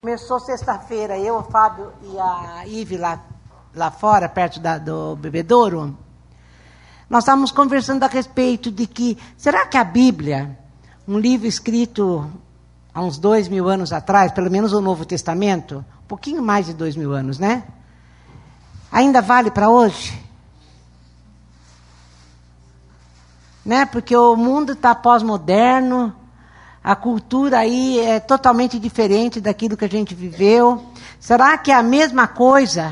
Começou sexta-feira, eu, o Fábio e a Ive lá, lá fora, perto da, do bebedouro. Nós estávamos conversando a respeito de que, será que a Bíblia, um livro escrito há uns dois mil anos atrás, pelo menos o Novo Testamento, um pouquinho mais de dois mil anos, né? Ainda vale para hoje? Né? Porque o mundo está pós-moderno, a cultura aí é totalmente diferente daquilo que a gente viveu. Será que é a mesma coisa?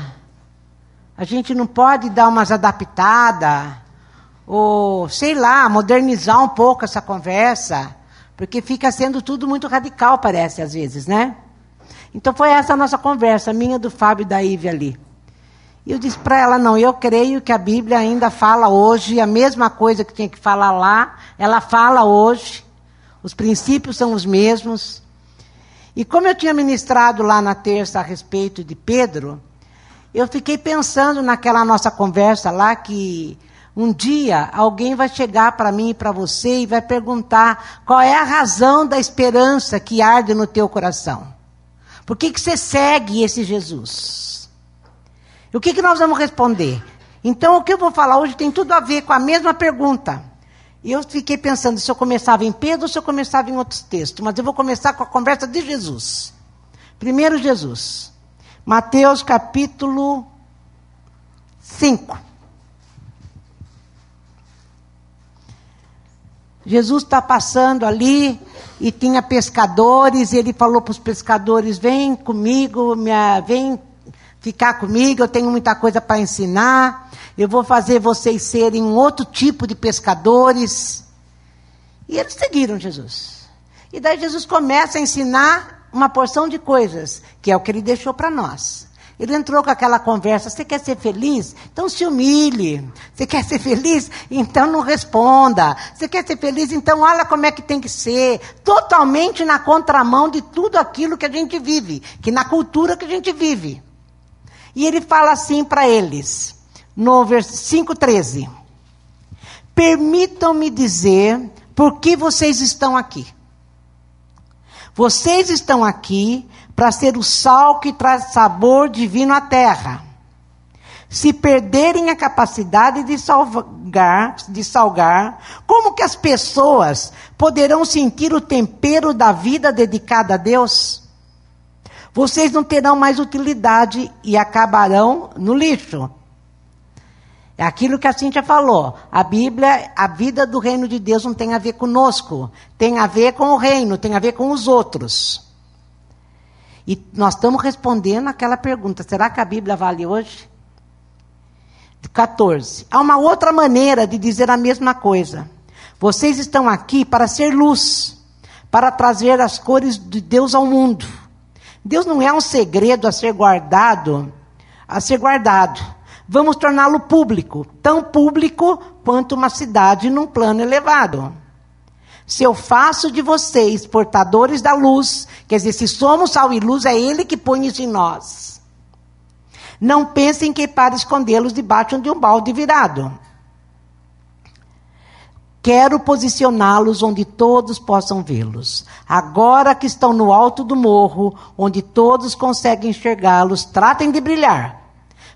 A gente não pode dar umas adaptadas, ou sei lá, modernizar um pouco essa conversa, porque fica sendo tudo muito radical, parece às vezes, né? Então foi essa a nossa conversa, minha do Fábio e da Ive ali. E eu disse para ela: não, eu creio que a Bíblia ainda fala hoje a mesma coisa que tinha que falar lá, ela fala hoje. Os princípios são os mesmos. E como eu tinha ministrado lá na terça a respeito de Pedro, eu fiquei pensando naquela nossa conversa lá que um dia alguém vai chegar para mim e para você e vai perguntar qual é a razão da esperança que arde no teu coração. Por que, que você segue esse Jesus? E o que, que nós vamos responder? Então, o que eu vou falar hoje tem tudo a ver com a mesma pergunta. E eu fiquei pensando se eu começava em Pedro ou se eu começava em outros textos. Mas eu vou começar com a conversa de Jesus. Primeiro, Jesus. Mateus capítulo 5. Jesus está passando ali e tinha pescadores, e ele falou para os pescadores: vem comigo, minha, vem ficar comigo, eu tenho muita coisa para ensinar, eu vou fazer vocês serem um outro tipo de pescadores. E eles seguiram Jesus. E daí Jesus começa a ensinar uma porção de coisas, que é o que ele deixou para nós. Ele entrou com aquela conversa: você quer ser feliz? Então se humilhe. Você quer ser feliz? Então não responda. Você quer ser feliz? Então olha como é que tem que ser. Totalmente na contramão de tudo aquilo que a gente vive, que na cultura que a gente vive. E ele fala assim para eles, no versículo 5,13: Permitam-me dizer por que vocês estão aqui. Vocês estão aqui para ser o sal que traz sabor divino à terra. Se perderem a capacidade de salgar, de salgar, como que as pessoas poderão sentir o tempero da vida dedicada a Deus? vocês não terão mais utilidade e acabarão no lixo. É aquilo que a Cíntia falou. A Bíblia, a vida do reino de Deus não tem a ver conosco. Tem a ver com o reino, tem a ver com os outros. E nós estamos respondendo aquela pergunta: será que a Bíblia vale hoje? 14. Há uma outra maneira de dizer a mesma coisa. Vocês estão aqui para ser luz, para trazer as cores de Deus ao mundo. Deus não é um segredo a ser guardado, a ser guardado. Vamos torná-lo público, tão público quanto uma cidade num plano elevado. Se eu faço de vocês portadores da luz, quer dizer, se somos sal e luz, é Ele que põe isso em nós. Não pensem que é para escondê-los debaixo de um balde virado. Quero posicioná-los onde todos possam vê-los. Agora que estão no alto do morro, onde todos conseguem enxergá-los, tratem de brilhar.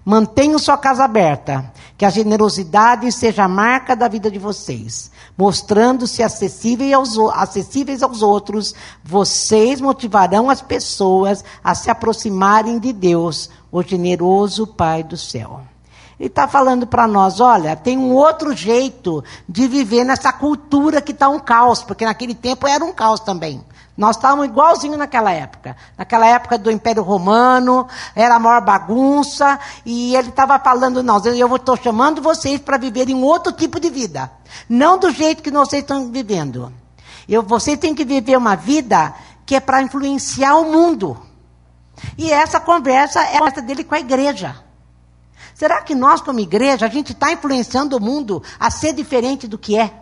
Mantenham sua casa aberta. Que a generosidade seja a marca da vida de vocês. Mostrando-se acessíveis aos, acessíveis aos outros, vocês motivarão as pessoas a se aproximarem de Deus, o generoso Pai do céu. Ele está falando para nós: olha, tem um outro jeito de viver nessa cultura que está um caos, porque naquele tempo era um caos também. Nós estávamos igualzinho naquela época. Naquela época do Império Romano, era a maior bagunça, e ele estava falando, não, eu estou chamando vocês para viverem um outro tipo de vida. Não do jeito que vocês estão vivendo. Eu, vocês têm que viver uma vida que é para influenciar o mundo. E essa conversa é a conversa dele com a igreja. Será que nós, como igreja, a gente está influenciando o mundo a ser diferente do que é?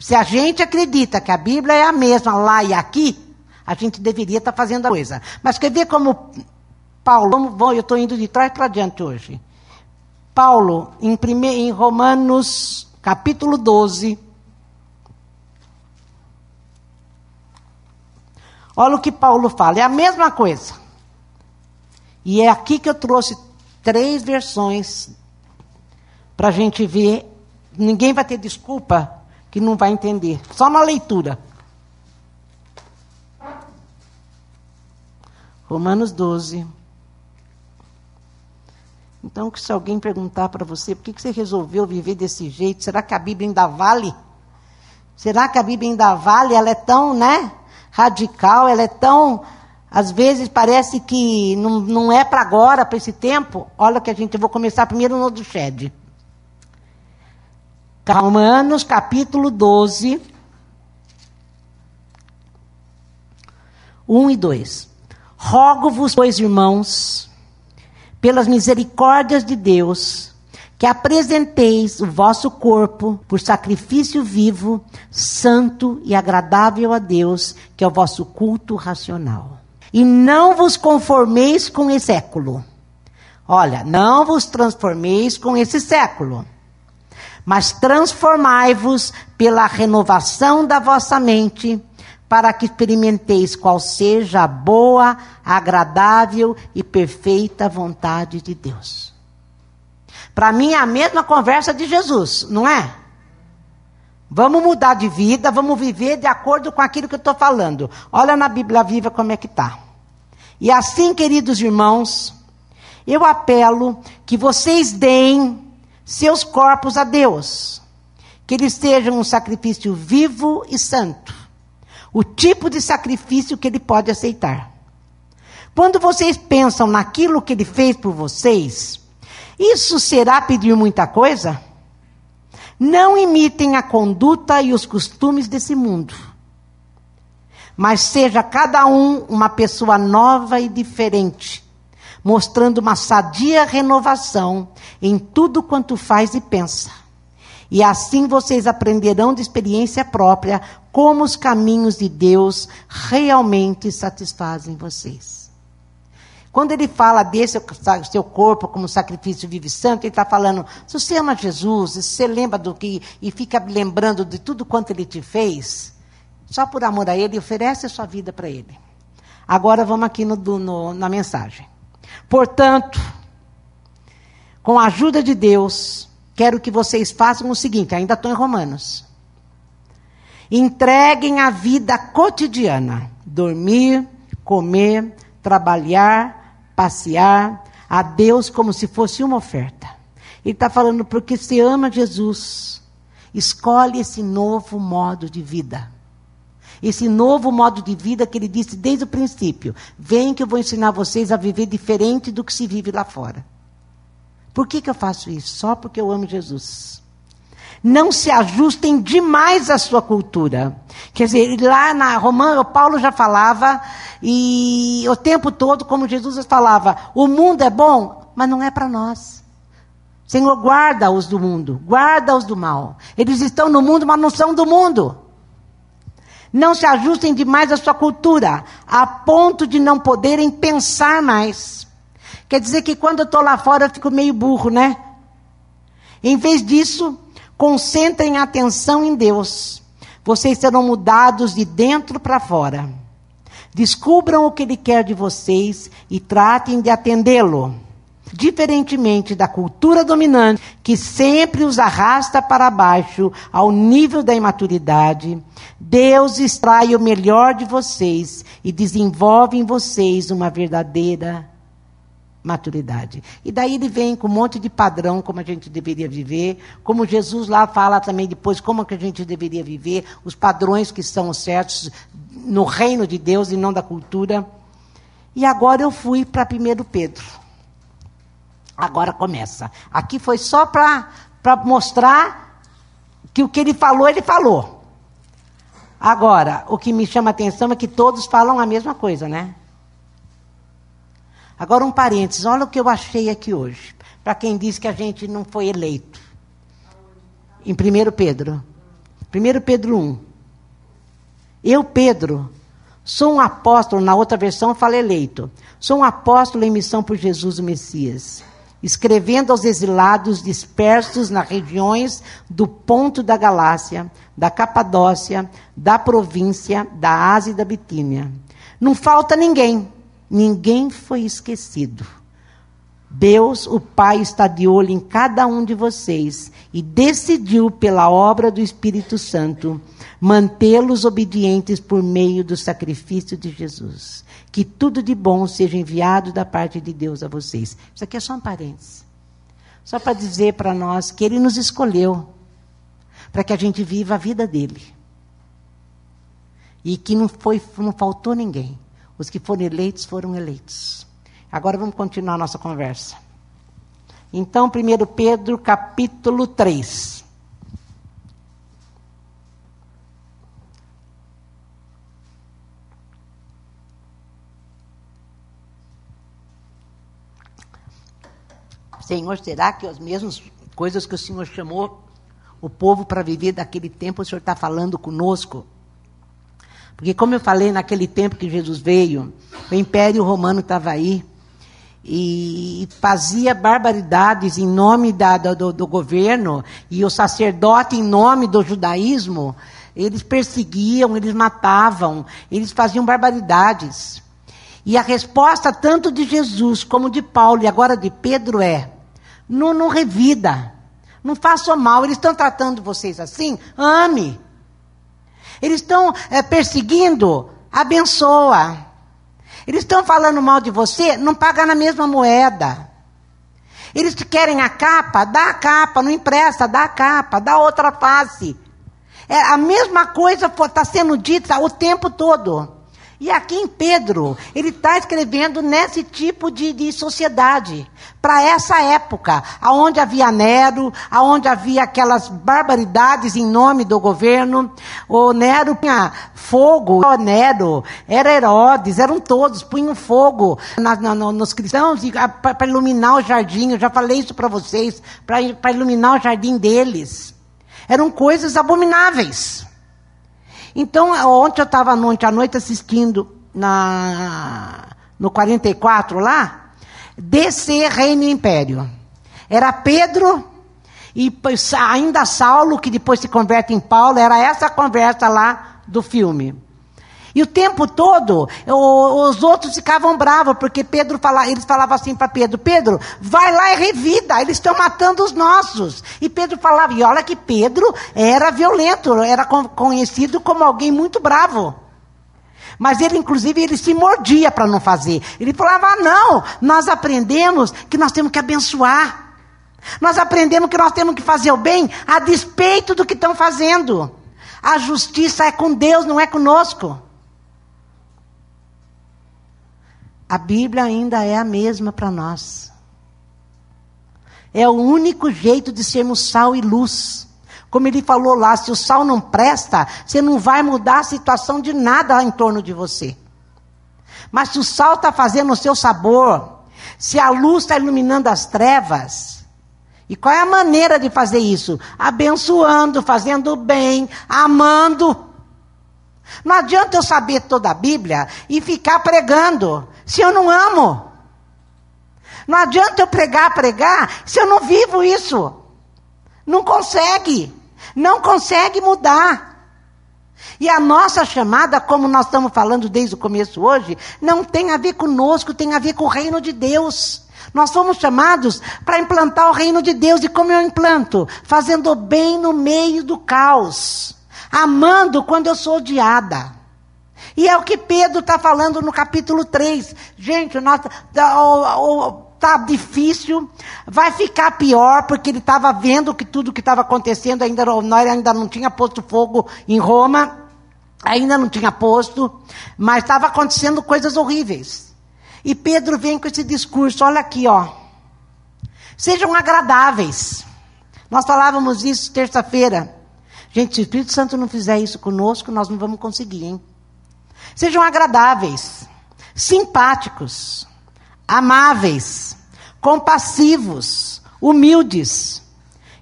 Se a gente acredita que a Bíblia é a mesma lá e aqui, a gente deveria estar tá fazendo a coisa. Mas quer ver como Paulo, vamos, eu estou indo de trás para diante hoje. Paulo, em, prime, em Romanos, capítulo 12. Olha o que Paulo fala, é a mesma coisa. E é aqui que eu trouxe três versões para a gente ver. Ninguém vai ter desculpa que não vai entender, só na leitura. Romanos 12. Então, se alguém perguntar para você por que, que você resolveu viver desse jeito, será que a Bíblia ainda vale? Será que a Bíblia ainda vale? Ela é tão, né, radical, ela é tão, às vezes parece que não, não é para agora, para esse tempo. Olha que a gente, eu vou começar primeiro no do Shed. Romanos capítulo 12, 1 e 2. Rogo-vos, pois, irmãos, pelas misericórdias de Deus, que apresenteis o vosso corpo por sacrifício vivo, santo e agradável a Deus, que é o vosso culto racional. E não vos conformeis com esse século. Olha, não vos transformeis com esse século, mas transformai-vos pela renovação da vossa mente para que experimenteis qual seja a boa, agradável e perfeita vontade de Deus. Para mim é a mesma conversa de Jesus, não é? Vamos mudar de vida, vamos viver de acordo com aquilo que eu estou falando. Olha na Bíblia Viva como é que está. E assim, queridos irmãos, eu apelo que vocês deem seus corpos a Deus, que eles sejam um sacrifício vivo e santo o tipo de sacrifício que ele pode aceitar. Quando vocês pensam naquilo que ele fez por vocês, isso será pedir muita coisa? Não imitem a conduta e os costumes desse mundo. Mas seja cada um uma pessoa nova e diferente, mostrando uma sadia renovação em tudo quanto faz e pensa. E assim vocês aprenderão de experiência própria como os caminhos de Deus realmente satisfazem vocês. Quando ele fala desse seu corpo como sacrifício vivo e santo, ele está falando: se você ama Jesus, se você lembra do que e fica lembrando de tudo quanto ele te fez, só por amor a ele, oferece a sua vida para ele. Agora vamos aqui no, no, na mensagem. Portanto, com a ajuda de Deus, quero que vocês façam o seguinte: ainda estou em Romanos. Entreguem a vida cotidiana: dormir, comer, trabalhar, passear, a Deus como se fosse uma oferta. Ele está falando porque se ama Jesus, escolhe esse novo modo de vida. Esse novo modo de vida que ele disse desde o princípio: vem que eu vou ensinar vocês a viver diferente do que se vive lá fora. Por que, que eu faço isso? Só porque eu amo Jesus. Não se ajustem demais à sua cultura. Quer dizer, lá na Romana, Paulo já falava, e o tempo todo, como Jesus falava, o mundo é bom, mas não é para nós. Senhor, guarda-os do mundo, guarda-os do mal. Eles estão no mundo, mas não são do mundo. Não se ajustem demais à sua cultura, a ponto de não poderem pensar mais. Quer dizer que quando eu estou lá fora eu fico meio burro, né? Em vez disso, concentrem a atenção em Deus. Vocês serão mudados de dentro para fora. Descubram o que Ele quer de vocês e tratem de atendê-lo. Diferentemente da cultura dominante, que sempre os arrasta para baixo ao nível da imaturidade, Deus extrai o melhor de vocês e desenvolve em vocês uma verdadeira maturidade. E daí ele vem com um monte de padrão como a gente deveria viver, como Jesus lá fala também depois como que a gente deveria viver, os padrões que são certos no reino de Deus e não da cultura. E agora eu fui para 1 Pedro. Agora começa. Aqui foi só para mostrar que o que ele falou, ele falou. Agora, o que me chama a atenção é que todos falam a mesma coisa, né? Agora, um parênteses, olha o que eu achei aqui hoje. Para quem diz que a gente não foi eleito. Em 1 Pedro. 1 Pedro 1. Eu, Pedro, sou um apóstolo, na outra versão fala eleito. Sou um apóstolo em missão por Jesus o Messias. Escrevendo aos exilados dispersos nas regiões do ponto da Galácia, da Capadócia, da província, da Ásia e da Bitínia Não falta ninguém. Ninguém foi esquecido. Deus, o Pai, está de olho em cada um de vocês e decidiu, pela obra do Espírito Santo, mantê-los obedientes por meio do sacrifício de Jesus. Que tudo de bom seja enviado da parte de Deus a vocês. Isso aqui é só um parênteses. Só para dizer para nós que Ele nos escolheu para que a gente viva a vida dele. E que não, foi, não faltou ninguém. Os que foram eleitos foram eleitos. Agora vamos continuar a nossa conversa. Então, 1 Pedro capítulo 3. Senhor, será que as mesmas coisas que o Senhor chamou o povo para viver daquele tempo, o Senhor está falando conosco? Porque, como eu falei, naquele tempo que Jesus veio, o Império Romano estava aí e fazia barbaridades em nome da, do, do, governo, e o sacerdote, em nome do judaísmo, eles perseguiam, eles matavam, eles faziam barbaridades. E a resposta, tanto de Jesus como de Paulo e agora de Pedro, é: não, não revida, não faça mal, eles estão tratando vocês assim, ame. Eles estão é, perseguindo, abençoa. Eles estão falando mal de você, não paga na mesma moeda. Eles querem a capa, dá a capa, não empresta, dá a capa, dá outra face. É, a mesma coisa está sendo dita o tempo todo. E aqui em Pedro, ele está escrevendo nesse tipo de, de sociedade, para essa época, aonde havia Nero, aonde havia aquelas barbaridades em nome do governo. O Nero tinha fogo, o Nero, era Herodes, eram todos, punham fogo na, na, nos cristãos para iluminar o jardim. Eu já falei isso para vocês, para iluminar o jardim deles. Eram coisas abomináveis. Então, ontem eu estava ontem à noite assistindo na, no 44 lá, descer Reino e Império. Era Pedro e ainda Saulo, que depois se converte em Paulo, era essa conversa lá do filme. E o tempo todo, os outros ficavam bravos, porque Pedro fala, eles falavam assim para Pedro: Pedro, vai lá e revida, eles estão matando os nossos. E Pedro falava, e olha que Pedro era violento, era conhecido como alguém muito bravo. Mas ele, inclusive, ele se mordia para não fazer. Ele falava: ah, não, nós aprendemos que nós temos que abençoar. Nós aprendemos que nós temos que fazer o bem a despeito do que estão fazendo. A justiça é com Deus, não é conosco. A Bíblia ainda é a mesma para nós. É o único jeito de sermos sal e luz. Como ele falou lá, se o sal não presta, você não vai mudar a situação de nada em torno de você. Mas se o sal está fazendo o seu sabor, se a luz está iluminando as trevas, e qual é a maneira de fazer isso? Abençoando, fazendo bem, amando. Não adianta eu saber toda a Bíblia e ficar pregando se eu não amo? Não adianta eu pregar, pregar, se eu não vivo isso. Não consegue. Não consegue mudar. E a nossa chamada, como nós estamos falando desde o começo hoje, não tem a ver conosco, tem a ver com o reino de Deus. Nós fomos chamados para implantar o reino de Deus. E como eu implanto? Fazendo bem no meio do caos. Amando quando eu sou odiada. E é o que Pedro está falando no capítulo 3. Gente, está difícil, vai ficar pior, porque ele estava vendo que tudo que estava acontecendo, ainda, nós ainda não tinha posto fogo em Roma, ainda não tinha posto, mas estava acontecendo coisas horríveis. E Pedro vem com esse discurso, olha aqui, ó. Sejam agradáveis. Nós falávamos isso terça-feira. Gente, se o Espírito Santo não fizer isso conosco, nós não vamos conseguir, hein? Sejam agradáveis, simpáticos, amáveis, compassivos, humildes.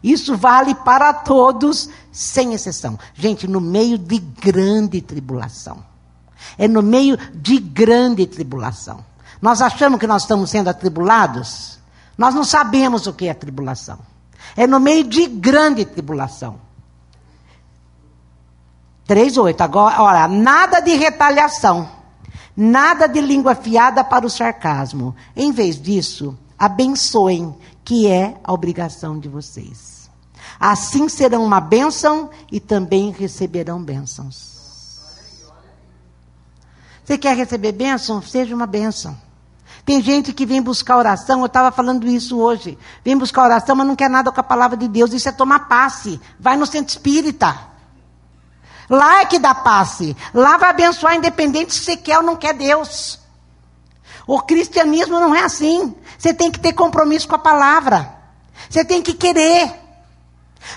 Isso vale para todos, sem exceção. Gente, no meio de grande tribulação. É no meio de grande tribulação. Nós achamos que nós estamos sendo atribulados? Nós não sabemos o que é tribulação. É no meio de grande tribulação. 3,8. Agora, olha, nada de retaliação, Nada de língua fiada para o sarcasmo. Em vez disso, abençoem, que é a obrigação de vocês. Assim serão uma bênção e também receberão bênçãos. Você quer receber bênção? Seja uma bênção. Tem gente que vem buscar oração, eu estava falando isso hoje. Vem buscar oração, mas não quer nada com a palavra de Deus. Isso é tomar passe. Vai no centro espírita. Lá é que dá passe. Lá vai abençoar, independente se você quer ou não quer Deus. O cristianismo não é assim. Você tem que ter compromisso com a palavra. Você tem que querer.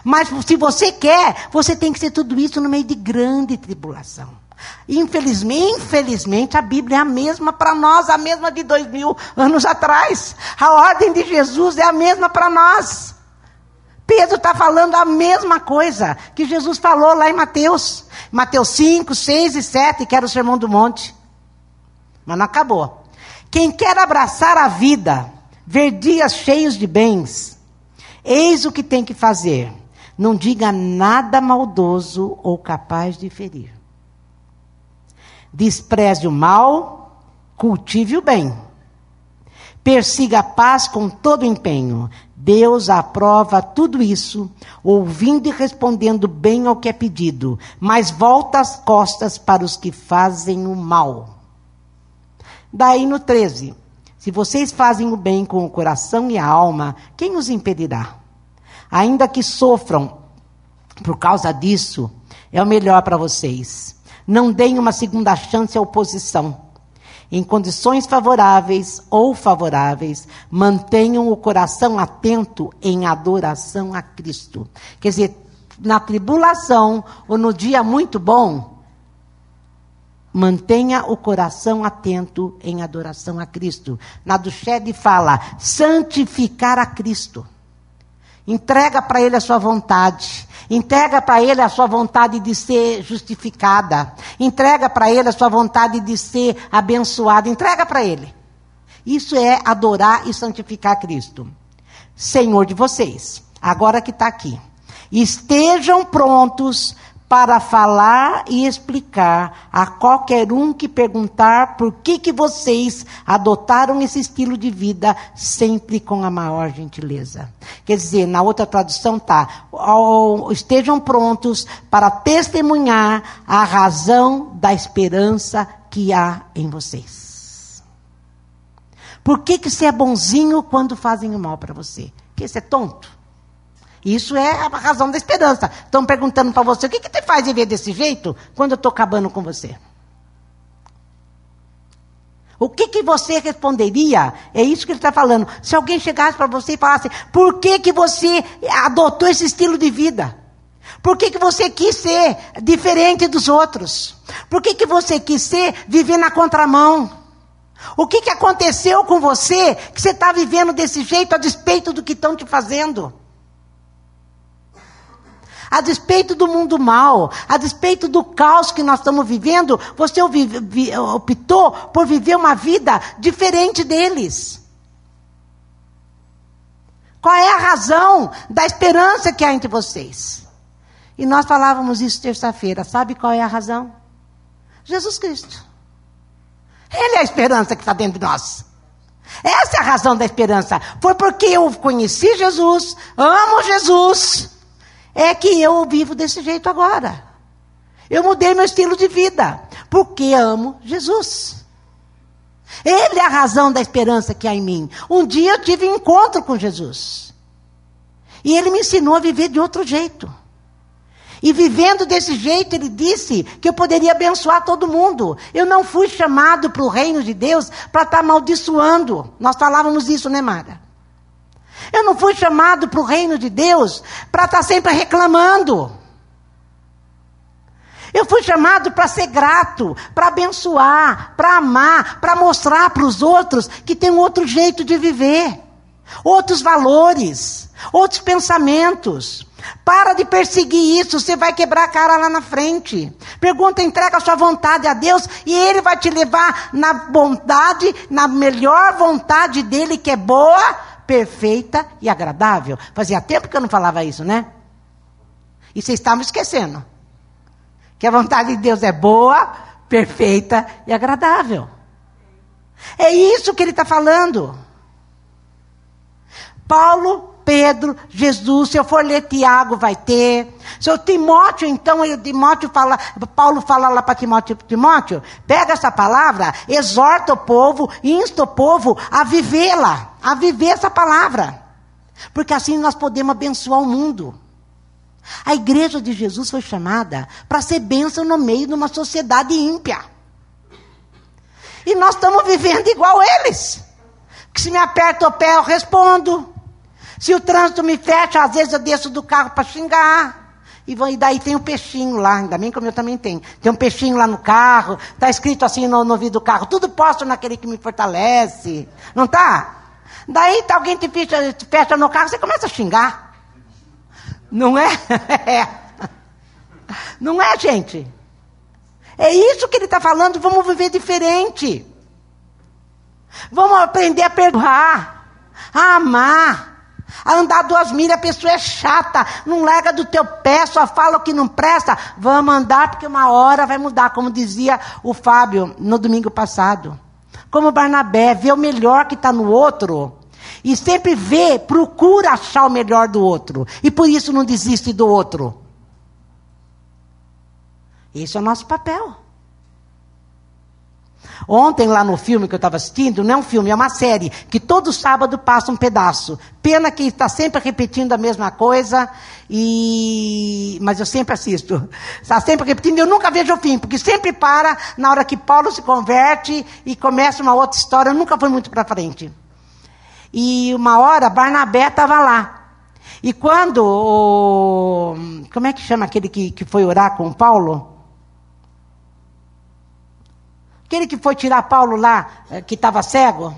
Mas se você quer, você tem que ser tudo isso no meio de grande tribulação. Infelizmente, infelizmente, a Bíblia é a mesma para nós, a mesma de dois mil anos atrás. A ordem de Jesus é a mesma para nós. Pedro está falando a mesma coisa que Jesus falou lá em Mateus. Mateus 5, 6 e 7, que era o Sermão do Monte. Mas não acabou. Quem quer abraçar a vida, ver dias cheios de bens, eis o que tem que fazer. Não diga nada maldoso ou capaz de ferir. Despreze o mal, cultive o bem. Persiga a paz com todo empenho. Deus aprova tudo isso, ouvindo e respondendo bem ao que é pedido, mas volta as costas para os que fazem o mal. Daí no 13: Se vocês fazem o bem com o coração e a alma, quem os impedirá? Ainda que sofram por causa disso, é o melhor para vocês. Não deem uma segunda chance à oposição. Em condições favoráveis ou favoráveis, mantenham o coração atento em adoração a Cristo. Quer dizer, na tribulação ou no dia muito bom, mantenha o coração atento em adoração a Cristo. Na do fala, santificar a Cristo. Entrega para Ele a sua vontade. Entrega para Ele a sua vontade de ser justificada. Entrega para Ele a sua vontade de ser abençoada. Entrega para Ele. Isso é adorar e santificar Cristo. Senhor de vocês, agora que está aqui. Estejam prontos para falar e explicar a qualquer um que perguntar por que, que vocês adotaram esse estilo de vida sempre com a maior gentileza. Quer dizer, na outra tradução está: estejam prontos para testemunhar a razão da esperança que há em vocês. Por que, que você é bonzinho quando fazem o mal para você? Porque você é tonto? Isso é a razão da esperança. Estão perguntando para você: o que, que te faz viver desse jeito quando eu estou acabando com você? O que, que você responderia? É isso que ele está falando. Se alguém chegasse para você e falasse: por que, que você adotou esse estilo de vida? Por que, que você quis ser diferente dos outros? Por que, que você quis ser viver na contramão? O que, que aconteceu com você que você está vivendo desse jeito a despeito do que estão te fazendo? A despeito do mundo mal, a despeito do caos que nós estamos vivendo, você optou por viver uma vida diferente deles. Qual é a razão da esperança que há entre vocês? E nós falávamos isso terça-feira. Sabe qual é a razão? Jesus Cristo. Ele é a esperança que está dentro de nós. Essa é a razão da esperança. Foi porque eu conheci Jesus, amo Jesus, é que eu vivo desse jeito agora. Eu mudei meu estilo de vida, porque amo Jesus. Ele é a razão da esperança que há em mim. Um dia eu tive um encontro com Jesus. E ele me ensinou a viver de outro jeito. E vivendo desse jeito, ele disse que eu poderia abençoar todo mundo. Eu não fui chamado para o reino de Deus para estar tá amaldiçoando. Nós falávamos isso, né, Mara? Eu não fui chamado para o reino de Deus para estar tá sempre reclamando. Eu fui chamado para ser grato, para abençoar, para amar, para mostrar para os outros que tem um outro jeito de viver, outros valores, outros pensamentos. Para de perseguir isso, você vai quebrar a cara lá na frente. Pergunta, entrega a sua vontade a Deus e Ele vai te levar na bondade, na melhor vontade dele, que é boa, perfeita e agradável. Fazia tempo que eu não falava isso, né? E vocês estavam esquecendo. Que a vontade de Deus é boa, perfeita e agradável. É isso que ele está falando. Paulo, Pedro, Jesus, se eu for ler Tiago, vai ter. Se eu Timóteo, então, eu, Timóteo fala, Paulo fala lá para Timóteo, Timóteo, pega essa palavra, exorta o povo, insta o povo a vivê-la, a viver essa palavra. Porque assim nós podemos abençoar o mundo. A igreja de Jesus foi chamada para ser bênção no meio de uma sociedade ímpia. E nós estamos vivendo igual eles. Que se me aperta o pé, eu respondo. Se o trânsito me fecha, às vezes eu desço do carro para xingar. E, e daí tem um peixinho lá, ainda bem que o meu também tem. Tem um peixinho lá no carro, está escrito assim no, no vidro do carro, tudo posso naquele que me fortalece. Não tá? Daí tá, alguém te fecha, te fecha no carro, você começa a xingar. Não é? é. Não é, gente? É isso que ele está falando, vamos viver diferente. Vamos aprender a perdoar, a amar, a andar duas milhas, a pessoa é chata, não larga do teu pé, só fala o que não presta. Vamos andar, porque uma hora vai mudar, como dizia o Fábio no domingo passado. Como Barnabé, vê o melhor que está no outro. E sempre vê, procura achar o melhor do outro. E por isso não desiste do outro. Esse é o nosso papel. Ontem, lá no filme que eu estava assistindo, não é um filme, é uma série, que todo sábado passa um pedaço. Pena que está sempre repetindo a mesma coisa, e... mas eu sempre assisto. Está sempre repetindo, eu nunca vejo o fim, porque sempre para na hora que Paulo se converte e começa uma outra história, nunca foi muito para frente. E uma hora, Barnabé estava lá. E quando, o... como é que chama aquele que, que foi orar com Paulo? Aquele que foi tirar Paulo lá, eh, que estava cego?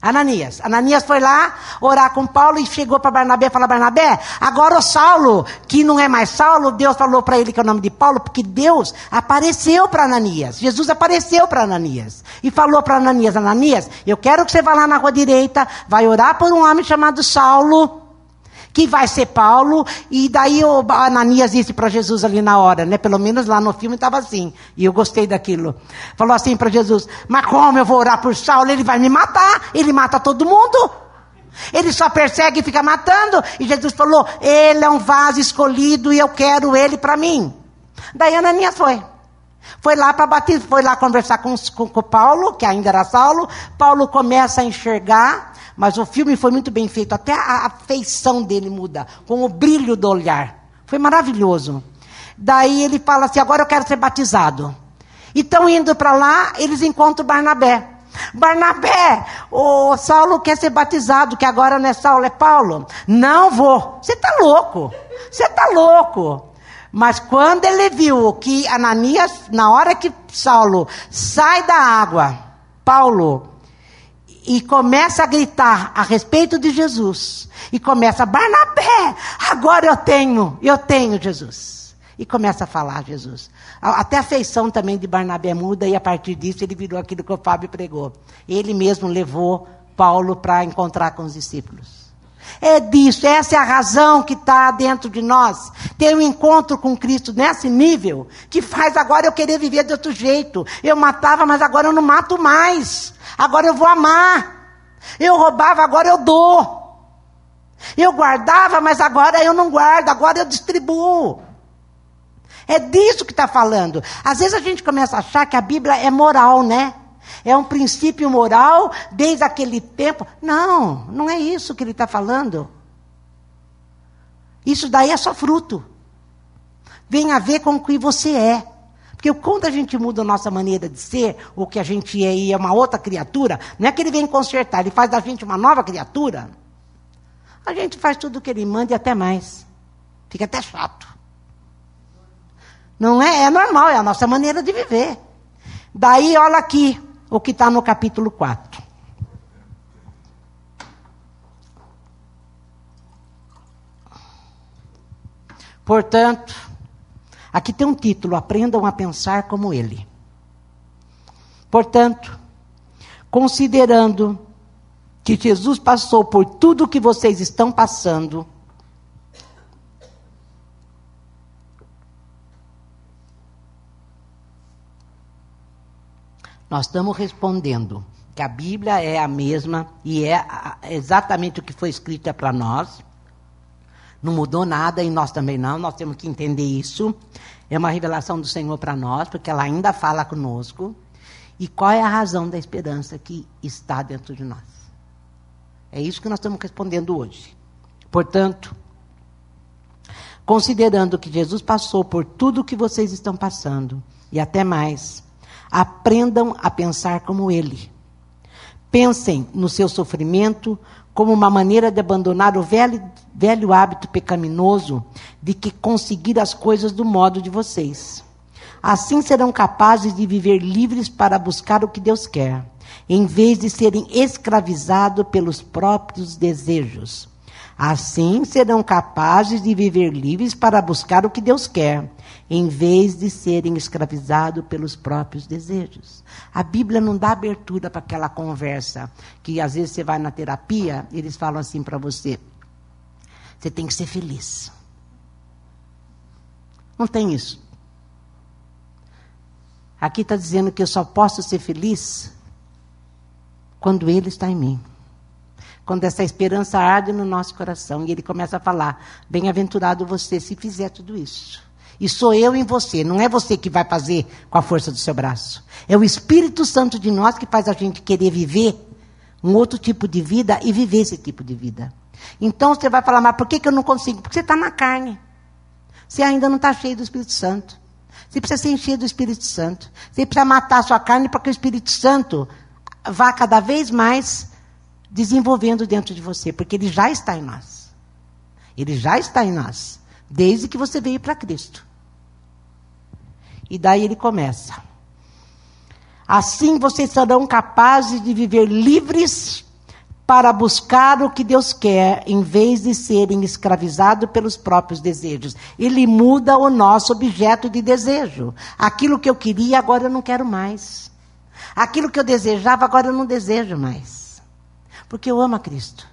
Ananias. Ananias foi lá orar com Paulo e chegou para Barnabé e falou: Barnabé, agora o Saulo, que não é mais Saulo, Deus falou para ele que é o nome de Paulo, porque Deus apareceu para Ananias. Jesus apareceu para Ananias e falou para Ananias: Ananias, eu quero que você vá lá na rua direita, vai orar por um homem chamado Saulo que vai ser Paulo, e daí o Ananias disse para Jesus ali na hora, né? Pelo menos lá no filme estava assim, e eu gostei daquilo. Falou assim para Jesus: Mas como eu vou orar por Saulo? Ele vai me matar, ele mata todo mundo. Ele só persegue e fica matando. E Jesus falou: Ele é um vaso escolhido e eu quero ele para mim. Daí Ananias foi. Foi lá para bater, foi lá conversar com, com, com Paulo, que ainda era Saulo. Paulo começa a enxergar mas o filme foi muito bem feito, até a, feição dele muda, com o brilho do olhar. Foi maravilhoso. Daí ele fala assim: agora eu quero ser batizado. E estão indo para lá, eles encontram Barnabé. Barnabé, o Saulo quer ser batizado, que agora não é Saulo, é Paulo. Não vou. Você está louco. Você está louco. Mas quando ele viu que Ananias, na hora que Saulo sai da água, Paulo e começa a gritar a respeito de Jesus. E começa, Barnabé, agora eu tenho, eu tenho Jesus. E começa a falar Jesus. Até a feição também de Barnabé muda, e a partir disso ele virou aquilo que o Fábio pregou. Ele mesmo levou Paulo para encontrar com os discípulos. É disso, essa é a razão que está dentro de nós. Ter um encontro com Cristo nesse nível, que faz agora eu querer viver de outro jeito. Eu matava, mas agora eu não mato mais agora eu vou amar. Eu roubava, agora eu dou. Eu guardava, mas agora eu não guardo, agora eu distribuo. É disso que está falando. Às vezes a gente começa a achar que a Bíblia é moral, né? É um princípio moral desde aquele tempo. Não, não é isso que ele está falando. Isso daí é só fruto. Vem a ver com o que você é. Porque quando a gente muda a nossa maneira de ser, ou que a gente é, é uma outra criatura, não é que ele vem consertar, ele faz da gente uma nova criatura. A gente faz tudo o que ele manda e até mais. Fica até chato. Não é? É normal, é a nossa maneira de viver. Daí, olha aqui o que está no capítulo 4. Portanto, Aqui tem um título: Aprendam a pensar como ele. Portanto, considerando que Jesus passou por tudo o que vocês estão passando, Nós estamos respondendo que a Bíblia é a mesma e é exatamente o que foi escrito para nós. Não mudou nada e nós também não, nós temos que entender isso. É uma revelação do Senhor para nós, porque ela ainda fala conosco. E qual é a razão da esperança que está dentro de nós? É isso que nós estamos respondendo hoje. Portanto, considerando que Jesus passou por tudo o que vocês estão passando, e até mais, aprendam a pensar como Ele. Pensem no seu sofrimento como uma maneira de abandonar o velho, velho hábito pecaminoso de que conseguir as coisas do modo de vocês. Assim serão capazes de viver livres para buscar o que Deus quer, em vez de serem escravizados pelos próprios desejos. Assim serão capazes de viver livres para buscar o que Deus quer, em vez de serem escravizados pelos próprios desejos. A Bíblia não dá abertura para aquela conversa que às vezes você vai na terapia, eles falam assim para você: você tem que ser feliz. Não tem isso. Aqui está dizendo que eu só posso ser feliz quando Ele está em mim. Quando essa esperança arde no nosso coração e Ele começa a falar: Bem-aventurado você se fizer tudo isso. E sou eu em você, não é você que vai fazer com a força do seu braço. É o Espírito Santo de nós que faz a gente querer viver um outro tipo de vida e viver esse tipo de vida. Então você vai falar, mas por que, que eu não consigo? Porque você está na carne. Você ainda não está cheio do Espírito Santo. Você precisa se encher do Espírito Santo. Você precisa matar a sua carne para que o Espírito Santo vá cada vez mais desenvolvendo dentro de você, porque ele já está em nós. Ele já está em nós, desde que você veio para Cristo. E daí ele começa. Assim vocês serão capazes de viver livres para buscar o que Deus quer, em vez de serem escravizados pelos próprios desejos. Ele muda o nosso objeto de desejo. Aquilo que eu queria, agora eu não quero mais. Aquilo que eu desejava, agora eu não desejo mais. Porque eu amo a Cristo.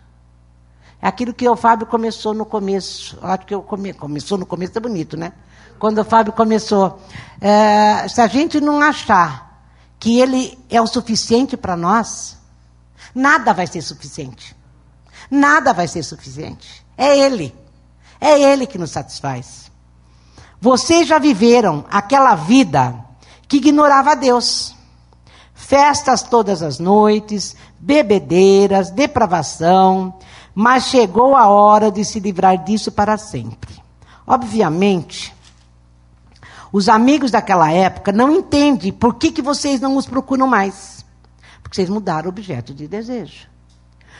É aquilo que o Fábio começou no começo. Acho que eu come... começou no começo, é bonito, né? Quando o Fábio começou. É... se a gente não achar que ele é o suficiente para nós, Nada vai ser suficiente. Nada vai ser suficiente. É Ele. É Ele que nos satisfaz. Vocês já viveram aquela vida que ignorava Deus. Festas todas as noites, bebedeiras, depravação, mas chegou a hora de se livrar disso para sempre. Obviamente, os amigos daquela época não entendem por que, que vocês não os procuram mais. Porque vocês mudaram o objeto de desejo.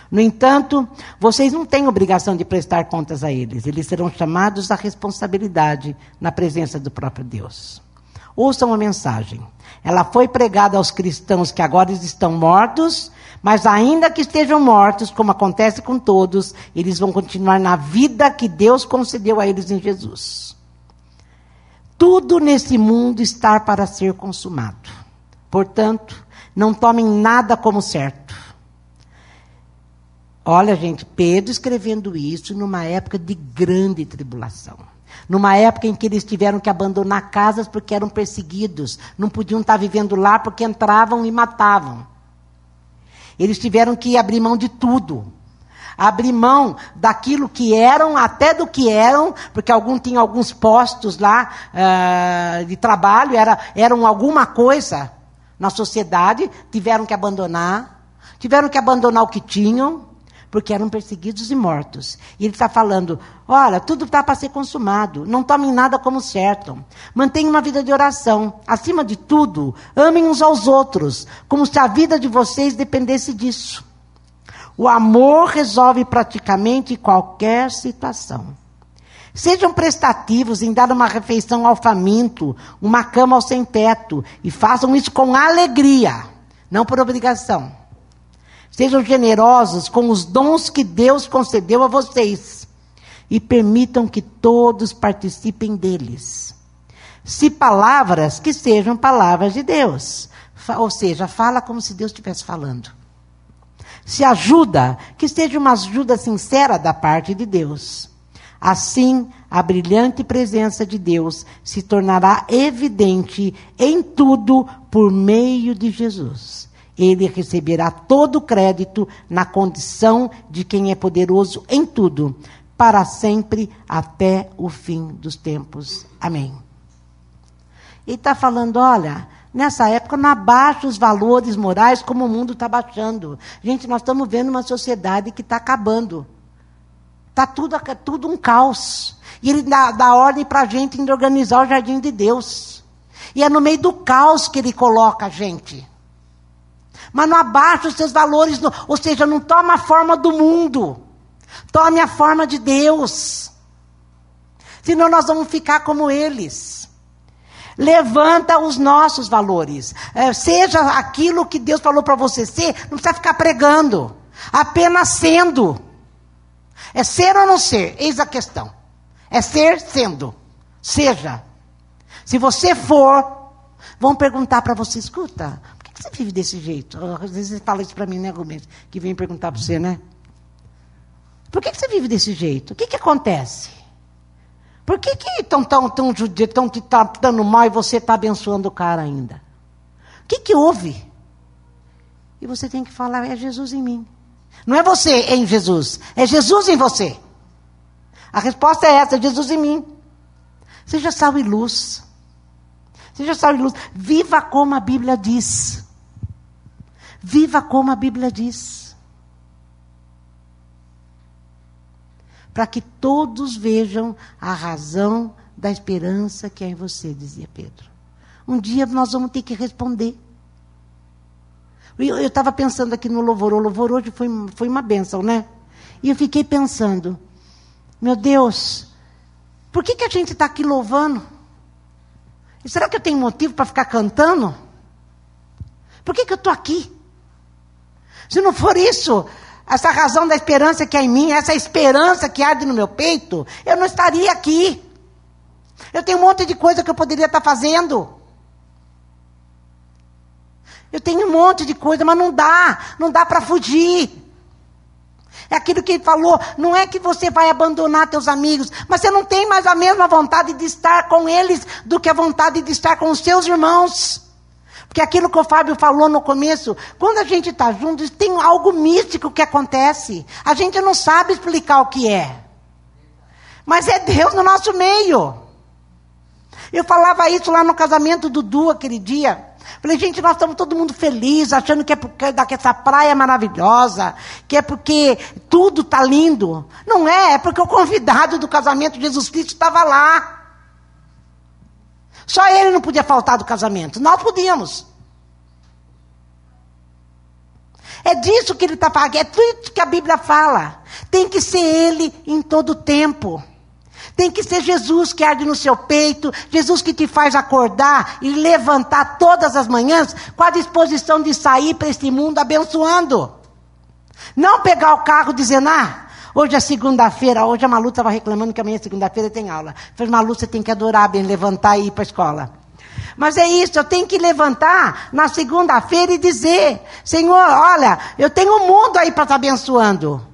No entanto, vocês não têm obrigação de prestar contas a eles. Eles serão chamados à responsabilidade na presença do próprio Deus. Ouçam a mensagem. Ela foi pregada aos cristãos que agora estão mortos, mas ainda que estejam mortos, como acontece com todos, eles vão continuar na vida que Deus concedeu a eles em Jesus. Tudo nesse mundo está para ser consumado. Portanto, não tomem nada como certo. Olha, gente, Pedro escrevendo isso numa época de grande tribulação. Numa época em que eles tiveram que abandonar casas porque eram perseguidos. Não podiam estar vivendo lá porque entravam e matavam. Eles tiveram que abrir mão de tudo. Abrir mão daquilo que eram, até do que eram, porque algum tinham alguns postos lá uh, de trabalho, era, eram alguma coisa na sociedade, tiveram que abandonar, tiveram que abandonar o que tinham, porque eram perseguidos e mortos. E ele está falando: olha, tudo está para ser consumado, não tomem nada como certo. Mantenham uma vida de oração. Acima de tudo, amem uns aos outros, como se a vida de vocês dependesse disso. O amor resolve praticamente qualquer situação. Sejam prestativos em dar uma refeição ao faminto, uma cama ao sem-teto, e façam isso com alegria, não por obrigação. Sejam generosos com os dons que Deus concedeu a vocês e permitam que todos participem deles. Se palavras, que sejam palavras de Deus. Ou seja, fala como se Deus estivesse falando. Se ajuda, que seja uma ajuda sincera da parte de Deus. Assim, a brilhante presença de Deus se tornará evidente em tudo por meio de Jesus. Ele receberá todo o crédito na condição de quem é poderoso em tudo, para sempre até o fim dos tempos. Amém. Ele está falando: olha, nessa época não abaixa os valores morais como o mundo está baixando. Gente, nós estamos vendo uma sociedade que está acabando. Está tudo, tudo um caos. E ele dá, dá ordem para a gente de organizar o jardim de Deus. E é no meio do caos que ele coloca a gente. Mas não abaixa os seus valores, ou seja, não toma a forma do mundo. Tome a forma de Deus. Senão nós vamos ficar como eles. Levanta os nossos valores. É, seja aquilo que Deus falou para você ser, não precisa ficar pregando. Apenas sendo. É ser ou não ser? Eis a questão. É ser sendo. Seja. Se você for, vão perguntar para você: escuta, por que você vive desse jeito? Às vezes fala isso para mim, né, Gomes? Que vem perguntar para você, né? Por que você vive desse jeito? O que, que acontece? Por que estão tão, tão, tão te tratando mal e você está abençoando o cara ainda? O que, que houve? E você tem que falar: é Jesus em mim. Não é você em Jesus, é Jesus em você. A resposta é essa: é Jesus em mim. Seja sal e luz. Seja sal e luz. Viva como a Bíblia diz. Viva como a Bíblia diz. Para que todos vejam a razão da esperança que é em você, dizia Pedro. Um dia nós vamos ter que responder. Eu estava pensando aqui no louvor. O louvor hoje foi, foi uma bênção, né? E eu fiquei pensando, meu Deus, por que, que a gente está aqui louvando? E será que eu tenho motivo para ficar cantando? Por que, que eu estou aqui? Se não for isso, essa razão da esperança que há em mim, essa esperança que arde no meu peito, eu não estaria aqui. Eu tenho um monte de coisa que eu poderia estar fazendo. Eu tenho um monte de coisa, mas não dá, não dá para fugir. É aquilo que ele falou, não é que você vai abandonar teus amigos, mas você não tem mais a mesma vontade de estar com eles do que a vontade de estar com os seus irmãos. Porque aquilo que o Fábio falou no começo, quando a gente está junto, tem algo místico que acontece. A gente não sabe explicar o que é. Mas é Deus no nosso meio. Eu falava isso lá no casamento do Du aquele dia. Falei, gente, nós estamos todo mundo feliz, achando que é porque que essa praia é maravilhosa, que é porque tudo está lindo. Não é, é porque o convidado do casamento, Jesus Cristo, estava lá. Só ele não podia faltar do casamento, nós podíamos. É disso que ele está falando, é tudo que a Bíblia fala. Tem que ser ele em todo o tempo. Tem que ser Jesus que arde no seu peito, Jesus que te faz acordar e levantar todas as manhãs com a disposição de sair para este mundo abençoando. Não pegar o carro dizendo, ah, hoje é segunda-feira, hoje a Malu estava reclamando que amanhã é segunda-feira tem aula. Falei, Malu, você tem que adorar bem, levantar e ir para a escola. Mas é isso, eu tenho que levantar na segunda-feira e dizer: Senhor, olha, eu tenho um mundo aí para estar abençoando.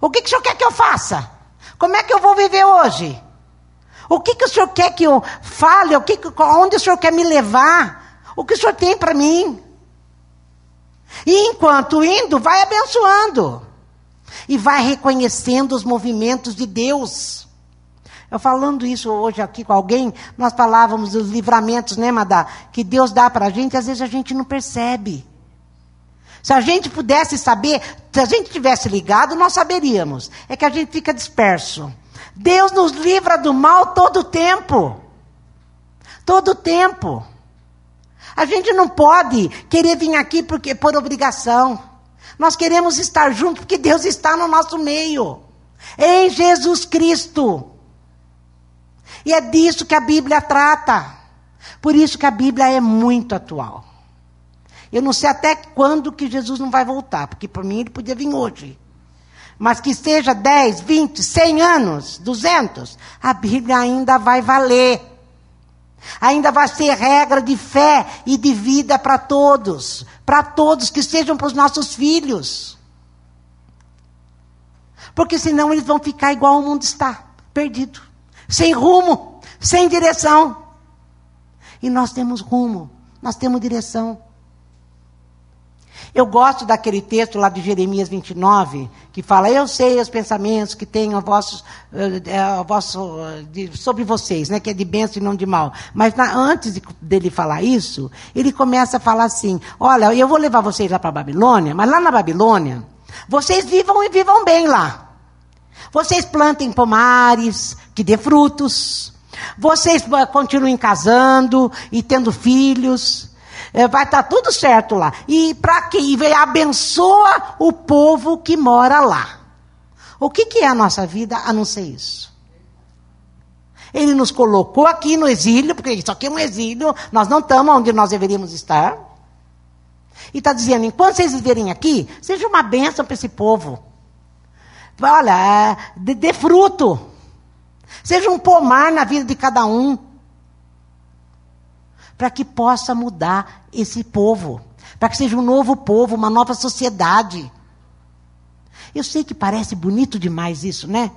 O que, que o senhor quer que eu faça? Como é que eu vou viver hoje? O que, que o senhor quer que eu fale? O que, onde o senhor quer me levar? O que o senhor tem para mim? E enquanto indo, vai abençoando. E vai reconhecendo os movimentos de Deus. Eu falando isso hoje aqui com alguém, nós falávamos dos livramentos, né, Madá? Que Deus dá para a gente, às vezes a gente não percebe. Se a gente pudesse saber, se a gente tivesse ligado, nós saberíamos. É que a gente fica disperso. Deus nos livra do mal todo o tempo. Todo o tempo. A gente não pode querer vir aqui porque por obrigação. Nós queremos estar juntos porque Deus está no nosso meio. Em Jesus Cristo. E é disso que a Bíblia trata. Por isso que a Bíblia é muito atual. Eu não sei até quando que Jesus não vai voltar, porque para mim ele podia vir hoje. Mas que seja 10, 20, 100 anos, 200, a Bíblia ainda vai valer. Ainda vai ser regra de fé e de vida para todos. Para todos, que sejam para os nossos filhos. Porque senão eles vão ficar igual o mundo está, perdido, sem rumo, sem direção. E nós temos rumo, nós temos direção. Eu gosto daquele texto lá de Jeremias 29, que fala: Eu sei os pensamentos que tenho a vossos, eh, a vosso, de, sobre vocês, né, que é de bênção e não de mal. Mas na, antes de, dele falar isso, ele começa a falar assim: Olha, eu vou levar vocês lá para a Babilônia, mas lá na Babilônia, vocês vivam e vivam bem lá. Vocês plantem pomares que dê frutos. Vocês eh, continuem casando e tendo filhos. É, vai estar tá tudo certo lá. E para quê? E abençoa o povo que mora lá. O que, que é a nossa vida a não ser isso? Ele nos colocou aqui no exílio, porque isso aqui é um exílio, nós não estamos onde nós deveríamos estar. E está dizendo: enquanto vocês viverem aqui, seja uma bênção para esse povo. Olha, é, dê, dê fruto. Seja um pomar na vida de cada um para que possa mudar esse povo, para que seja um novo povo, uma nova sociedade. Eu sei que parece bonito demais isso, né?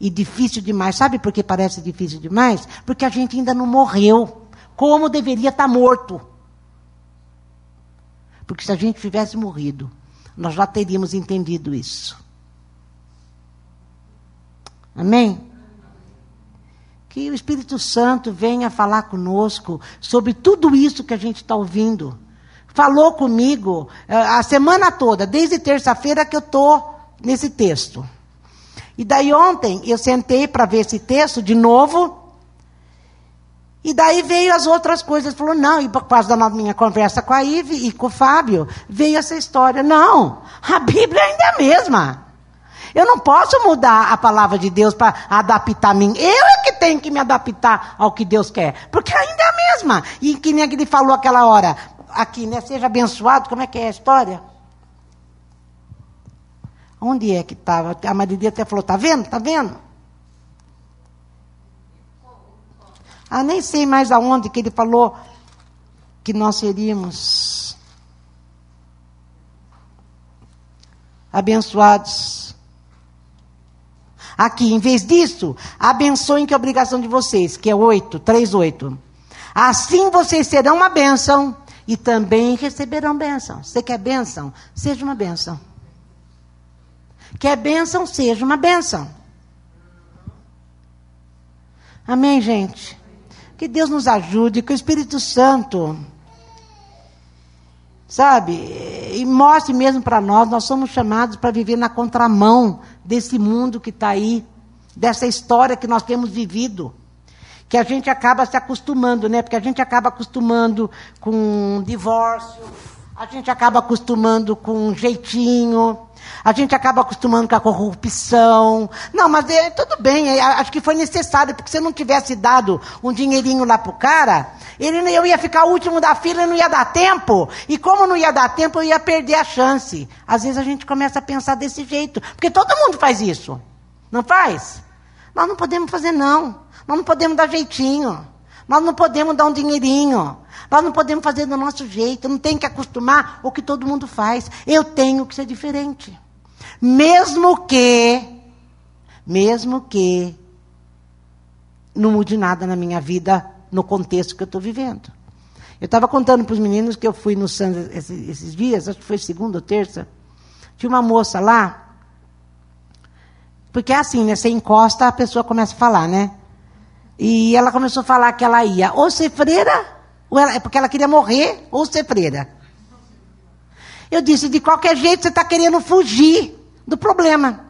E difícil demais. Sabe por que parece difícil demais? Porque a gente ainda não morreu, como deveria estar morto. Porque se a gente tivesse morrido, nós já teríamos entendido isso. Amém? Que o Espírito Santo venha falar conosco sobre tudo isso que a gente está ouvindo. Falou comigo eh, a semana toda, desde terça-feira que eu estou nesse texto. E daí ontem eu sentei para ver esse texto de novo. E daí veio as outras coisas. Falou, não, e por causa da minha conversa com a Ive e com o Fábio, veio essa história. Não, a Bíblia ainda é a mesma. Eu não posso mudar a palavra de Deus para adaptar a mim. Eu é que tenho que me adaptar ao que Deus quer. Porque ainda é a mesma. E que nem ele falou aquela hora. Aqui, né? Seja abençoado. Como é que é a história? Onde é que estava? A Maridia até falou, tá vendo? Tá vendo? Ah, nem sei mais aonde que ele falou que nós seríamos abençoados. Aqui, em vez disso, abençoem que é a obrigação de vocês, que é 8, 3, 8. Assim vocês serão uma bênção e também receberão bênção. Você quer bênção? Seja uma bênção. Quer bênção? Seja uma bênção. Amém, gente? Que Deus nos ajude, que o Espírito Santo, sabe, e mostre mesmo para nós, nós somos chamados para viver na contramão desse mundo que está aí, dessa história que nós temos vivido. Que a gente acaba se acostumando, né? Porque a gente acaba acostumando com divórcio, a gente acaba acostumando com jeitinho, a gente acaba acostumando com a corrupção. Não, mas é, tudo bem, é, acho que foi necessário, porque se eu não tivesse dado um dinheirinho lá para o cara, ele, eu ia ficar o último da fila e não ia dar tempo. E como não ia dar tempo, eu ia perder a chance. Às vezes a gente começa a pensar desse jeito, porque todo mundo faz isso. Não faz? Nós não podemos fazer, não. Nós não podemos dar jeitinho. Nós não podemos dar um dinheirinho. Nós não podemos fazer do nosso jeito. Não tem que acostumar o que todo mundo faz. Eu tenho que ser diferente. Mesmo que, mesmo que não mude nada na minha vida no contexto que eu estou vivendo. Eu estava contando para os meninos que eu fui no Santos esses, esses, dias, acho que foi segunda ou terça. Tinha uma moça lá. Porque é assim, né? Você encosta, a pessoa começa a falar, né? E ela começou a falar que ela ia ou ser freira, ou ela, é porque ela queria morrer, ou ser freira. Eu disse, de qualquer jeito você está querendo fugir do problema.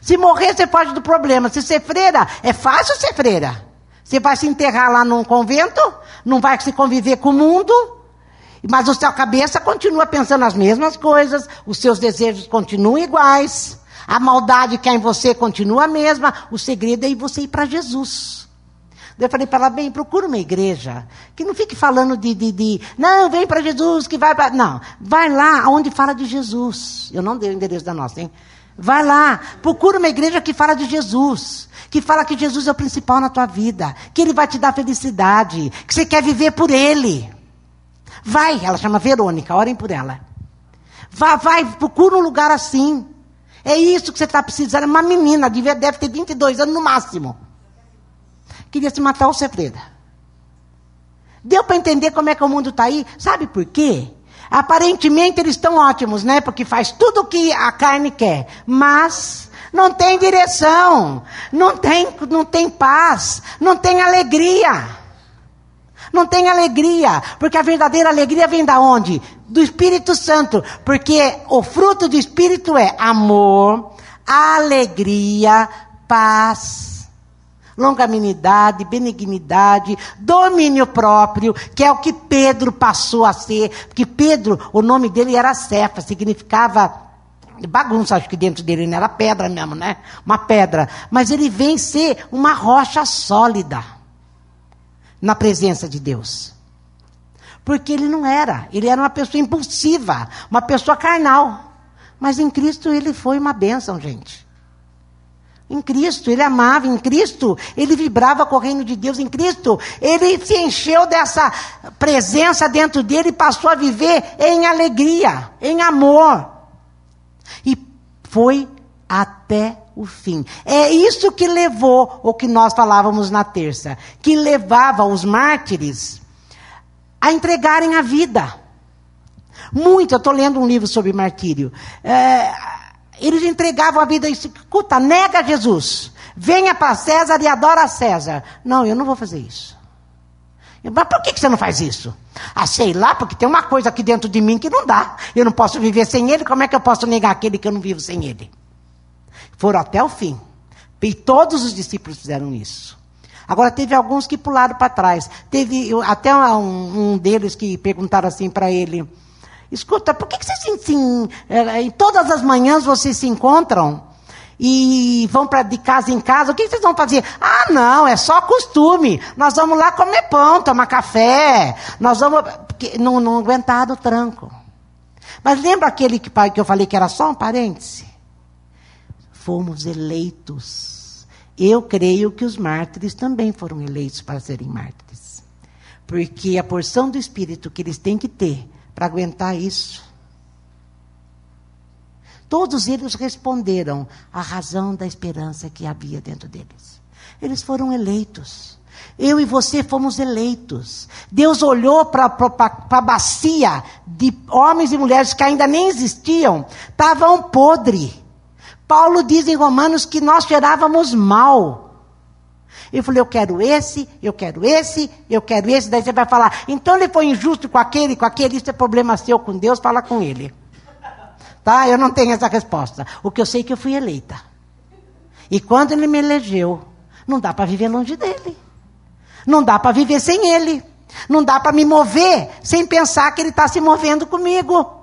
Se morrer, você foge do problema. Se ser freira, é fácil ser freira. Você vai se enterrar lá num convento, não vai se conviver com o mundo, mas a sua cabeça continua pensando as mesmas coisas, os seus desejos continuam iguais, a maldade que há em você continua a mesma, o segredo é você ir para Jesus. Eu falei para ela, bem, procura uma igreja que não fique falando de, de, de não, vem para Jesus, que vai para. Não, vai lá onde fala de Jesus. Eu não dei o endereço da nossa, hein? Vai lá, procura uma igreja que fala de Jesus, que fala que Jesus é o principal na tua vida, que Ele vai te dar felicidade, que você quer viver por Ele. Vai, ela chama Verônica, orem por ela. Vai, vai, procura um lugar assim. É isso que você está precisando. Uma menina, deve ter 22 anos no máximo. Queria se matar o segredo. Deu para entender como é que o mundo está aí? Sabe por quê? Aparentemente eles estão ótimos, né? Porque faz tudo o que a carne quer. Mas não tem direção, não tem, não tem paz, não tem alegria. Não tem alegria, porque a verdadeira alegria vem da onde? Do Espírito Santo, porque o fruto do Espírito é amor, alegria, paz, longanimidade, benignidade, domínio próprio, que é o que Pedro passou a ser, porque Pedro, o nome dele era Cefa, significava bagunça, acho que dentro dele não era pedra mesmo, né? Uma pedra. Mas ele vem ser uma rocha sólida na presença de Deus. Porque ele não era, ele era uma pessoa impulsiva, uma pessoa carnal. Mas em Cristo ele foi uma bênção, gente. Em Cristo, ele amava, em Cristo, ele vibrava com o reino de Deus, em Cristo, ele se encheu dessa presença dentro dele e passou a viver em alegria, em amor. E foi até o fim. É isso que levou o que nós falávamos na terça, que levava os mártires a entregarem a vida. Muito, eu estou lendo um livro sobre martírio. É, eles entregavam a vida e escuta, nega Jesus. Venha para César e adora César. Não, eu não vou fazer isso. Mas por que você não faz isso? Ah, sei lá, porque tem uma coisa aqui dentro de mim que não dá. Eu não posso viver sem ele, como é que eu posso negar aquele que eu não vivo sem ele? Foram até o fim. E todos os discípulos fizeram isso. Agora, teve alguns que pularam para trás. Teve até um, um, deles que perguntaram assim para ele: Escuta, por que, que vocês assim, em todas as manhãs vocês se encontram e vão para de casa em casa? O que, que vocês vão fazer? Ah, não, é só costume. Nós vamos lá comer pão, tomar café. Nós vamos. Porque não, não aguentaram o tranco. Mas lembra aquele que, que eu falei que era só um parêntese? fomos eleitos. Eu creio que os mártires também foram eleitos para serem mártires. Porque a porção do Espírito que eles têm que ter para aguentar isso. Todos eles responderam à razão da esperança que havia dentro deles. Eles foram eleitos. Eu e você fomos eleitos. Deus olhou para a bacia de homens e mulheres que ainda nem existiam, estavam podres. Paulo diz em Romanos que nós cheirávamos mal. Eu falei, eu quero esse, eu quero esse, eu quero esse. Daí você vai falar, então ele foi injusto com aquele, com aquele, isso é problema seu com Deus, fala com ele. Tá? Eu não tenho essa resposta. O que eu sei é que eu fui eleita. E quando ele me elegeu, não dá para viver longe dele. Não dá para viver sem ele. Não dá para me mover sem pensar que ele está se movendo comigo.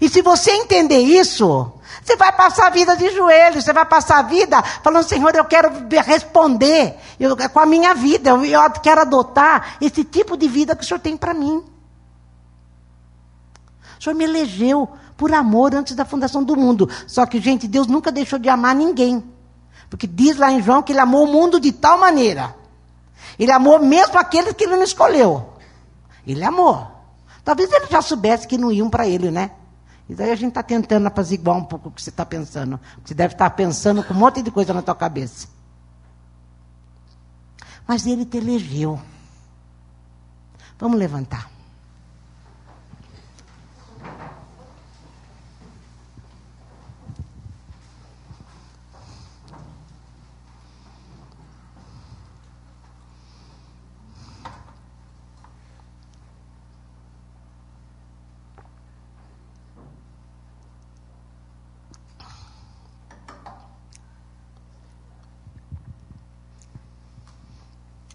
E se você entender isso, você vai passar a vida de joelhos, você vai passar a vida falando, Senhor, eu quero responder eu, com a minha vida, eu, eu quero adotar esse tipo de vida que o Senhor tem para mim. O Senhor me elegeu por amor antes da fundação do mundo. Só que, gente, Deus nunca deixou de amar ninguém. Porque diz lá em João que ele amou o mundo de tal maneira. Ele amou mesmo aqueles que ele não escolheu. Ele amou. Talvez ele já soubesse que não iam para ele, né? E daí a gente está tentando apaziguar um pouco o que você está pensando. Você deve estar tá pensando com um monte de coisa na tua cabeça. Mas ele te elegeu. Vamos levantar.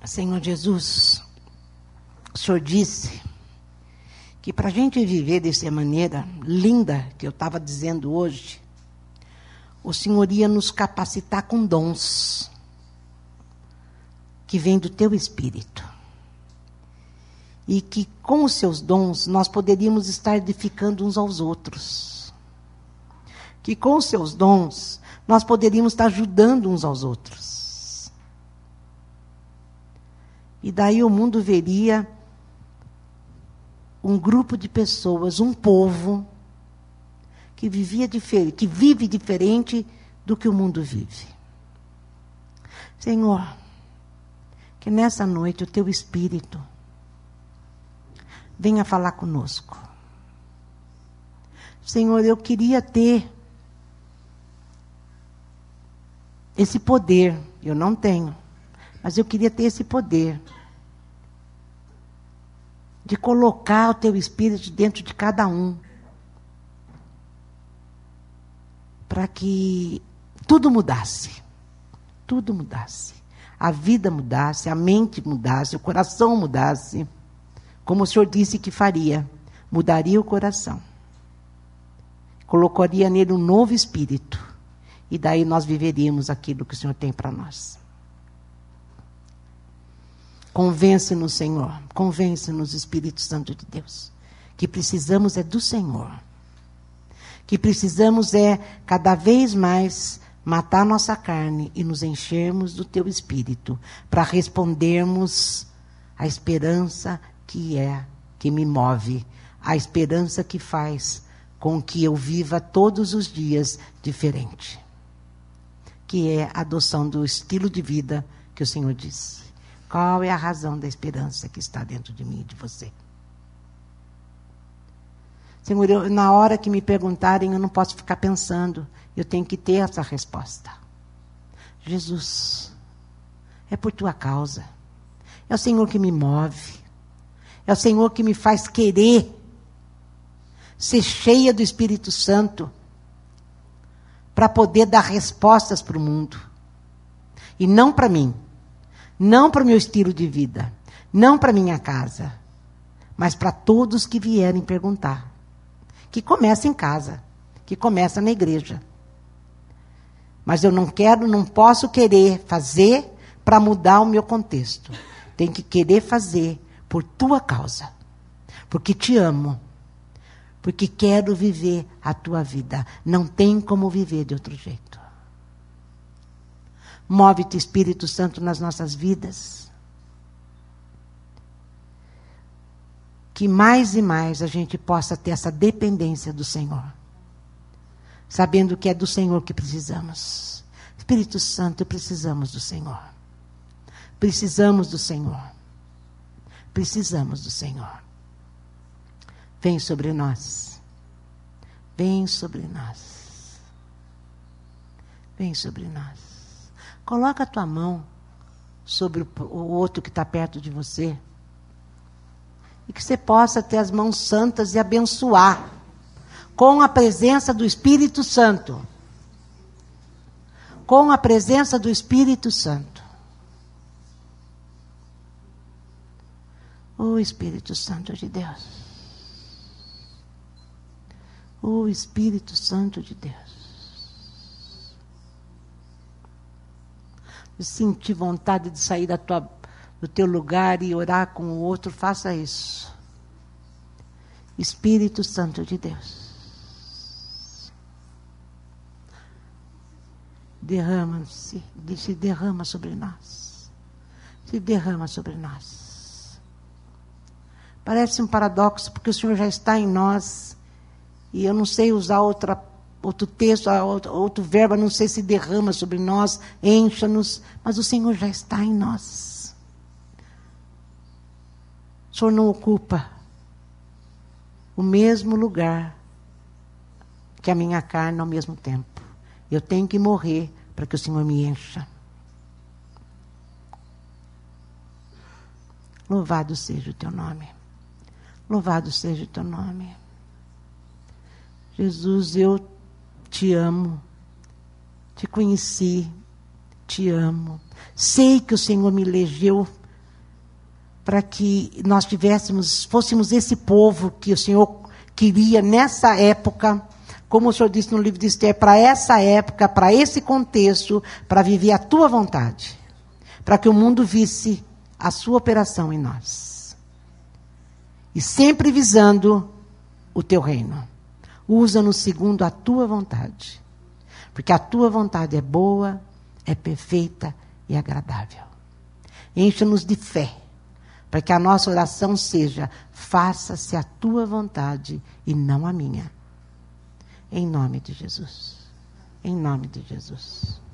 Senhor Jesus, o Senhor disse que para a gente viver dessa maneira linda que eu estava dizendo hoje, o Senhor ia nos capacitar com dons que vêm do teu Espírito. E que com os seus dons nós poderíamos estar edificando uns aos outros. Que com os seus dons nós poderíamos estar ajudando uns aos outros E daí o mundo veria um grupo de pessoas, um povo, que vivia diferente, que vive diferente do que o mundo vive. Senhor, que nessa noite o teu espírito venha falar conosco. Senhor, eu queria ter esse poder, eu não tenho, mas eu queria ter esse poder de colocar o teu espírito dentro de cada um. Para que tudo mudasse. Tudo mudasse. A vida mudasse, a mente mudasse, o coração mudasse. Como o Senhor disse que faria. Mudaria o coração. Colocaria nele um novo espírito. E daí nós viveríamos aquilo que o Senhor tem para nós. Convence-nos, Senhor. Convence-nos, Espírito Santo de Deus. Que precisamos é do Senhor. Que precisamos é cada vez mais matar nossa carne e nos enchermos do teu espírito para respondermos a esperança que é que me move, a esperança que faz com que eu viva todos os dias diferente. Que é a adoção do estilo de vida que o Senhor disse. Qual é a razão da esperança que está dentro de mim e de você? Senhor, eu, na hora que me perguntarem, eu não posso ficar pensando. Eu tenho que ter essa resposta. Jesus, é por tua causa. É o Senhor que me move. É o Senhor que me faz querer ser cheia do Espírito Santo para poder dar respostas para o mundo. E não para mim não para o meu estilo de vida, não para minha casa, mas para todos que vierem perguntar. Que começa em casa, que começa na igreja. Mas eu não quero, não posso querer fazer para mudar o meu contexto. Tem que querer fazer por tua causa. Porque te amo. Porque quero viver a tua vida. Não tem como viver de outro jeito. Move-te, Espírito Santo, nas nossas vidas. Que mais e mais a gente possa ter essa dependência do Senhor. Sabendo que é do Senhor que precisamos. Espírito Santo, precisamos do Senhor. Precisamos do Senhor. Precisamos do Senhor. Vem sobre nós. Vem sobre nós. Vem sobre nós. Coloca a tua mão sobre o outro que está perto de você. E que você possa ter as mãos santas e abençoar com a presença do Espírito Santo. Com a presença do Espírito Santo. O Espírito Santo de Deus. O Espírito Santo de Deus. Sentir vontade de sair da tua, do teu lugar e orar com o outro, faça isso. Espírito Santo de Deus. Derrama-se, se derrama sobre nós. Se derrama sobre nós. Parece um paradoxo, porque o Senhor já está em nós. E eu não sei usar outra outro texto, outro, verbo, não sei se derrama sobre nós, encha-nos, mas o Senhor já está em nós. O Senhor não ocupa o mesmo lugar que a minha carne ao mesmo tempo. Eu tenho que morrer para que o Senhor me encha. Louvado seja o teu nome. Louvado seja o teu nome. Jesus, eu te amo. Te conheci, te amo. Sei que o Senhor me elegeu para que nós tivéssemos, fôssemos esse povo que o Senhor queria nessa época, como o Senhor disse no livro de Esther, para essa época, para esse contexto, para viver a tua vontade, para que o mundo visse a sua operação em nós. E sempre visando o teu reino. Usa-nos segundo a tua vontade. Porque a tua vontade é boa, é perfeita e agradável. Encha-nos de fé, para que a nossa oração seja: faça-se a tua vontade e não a minha. Em nome de Jesus. Em nome de Jesus.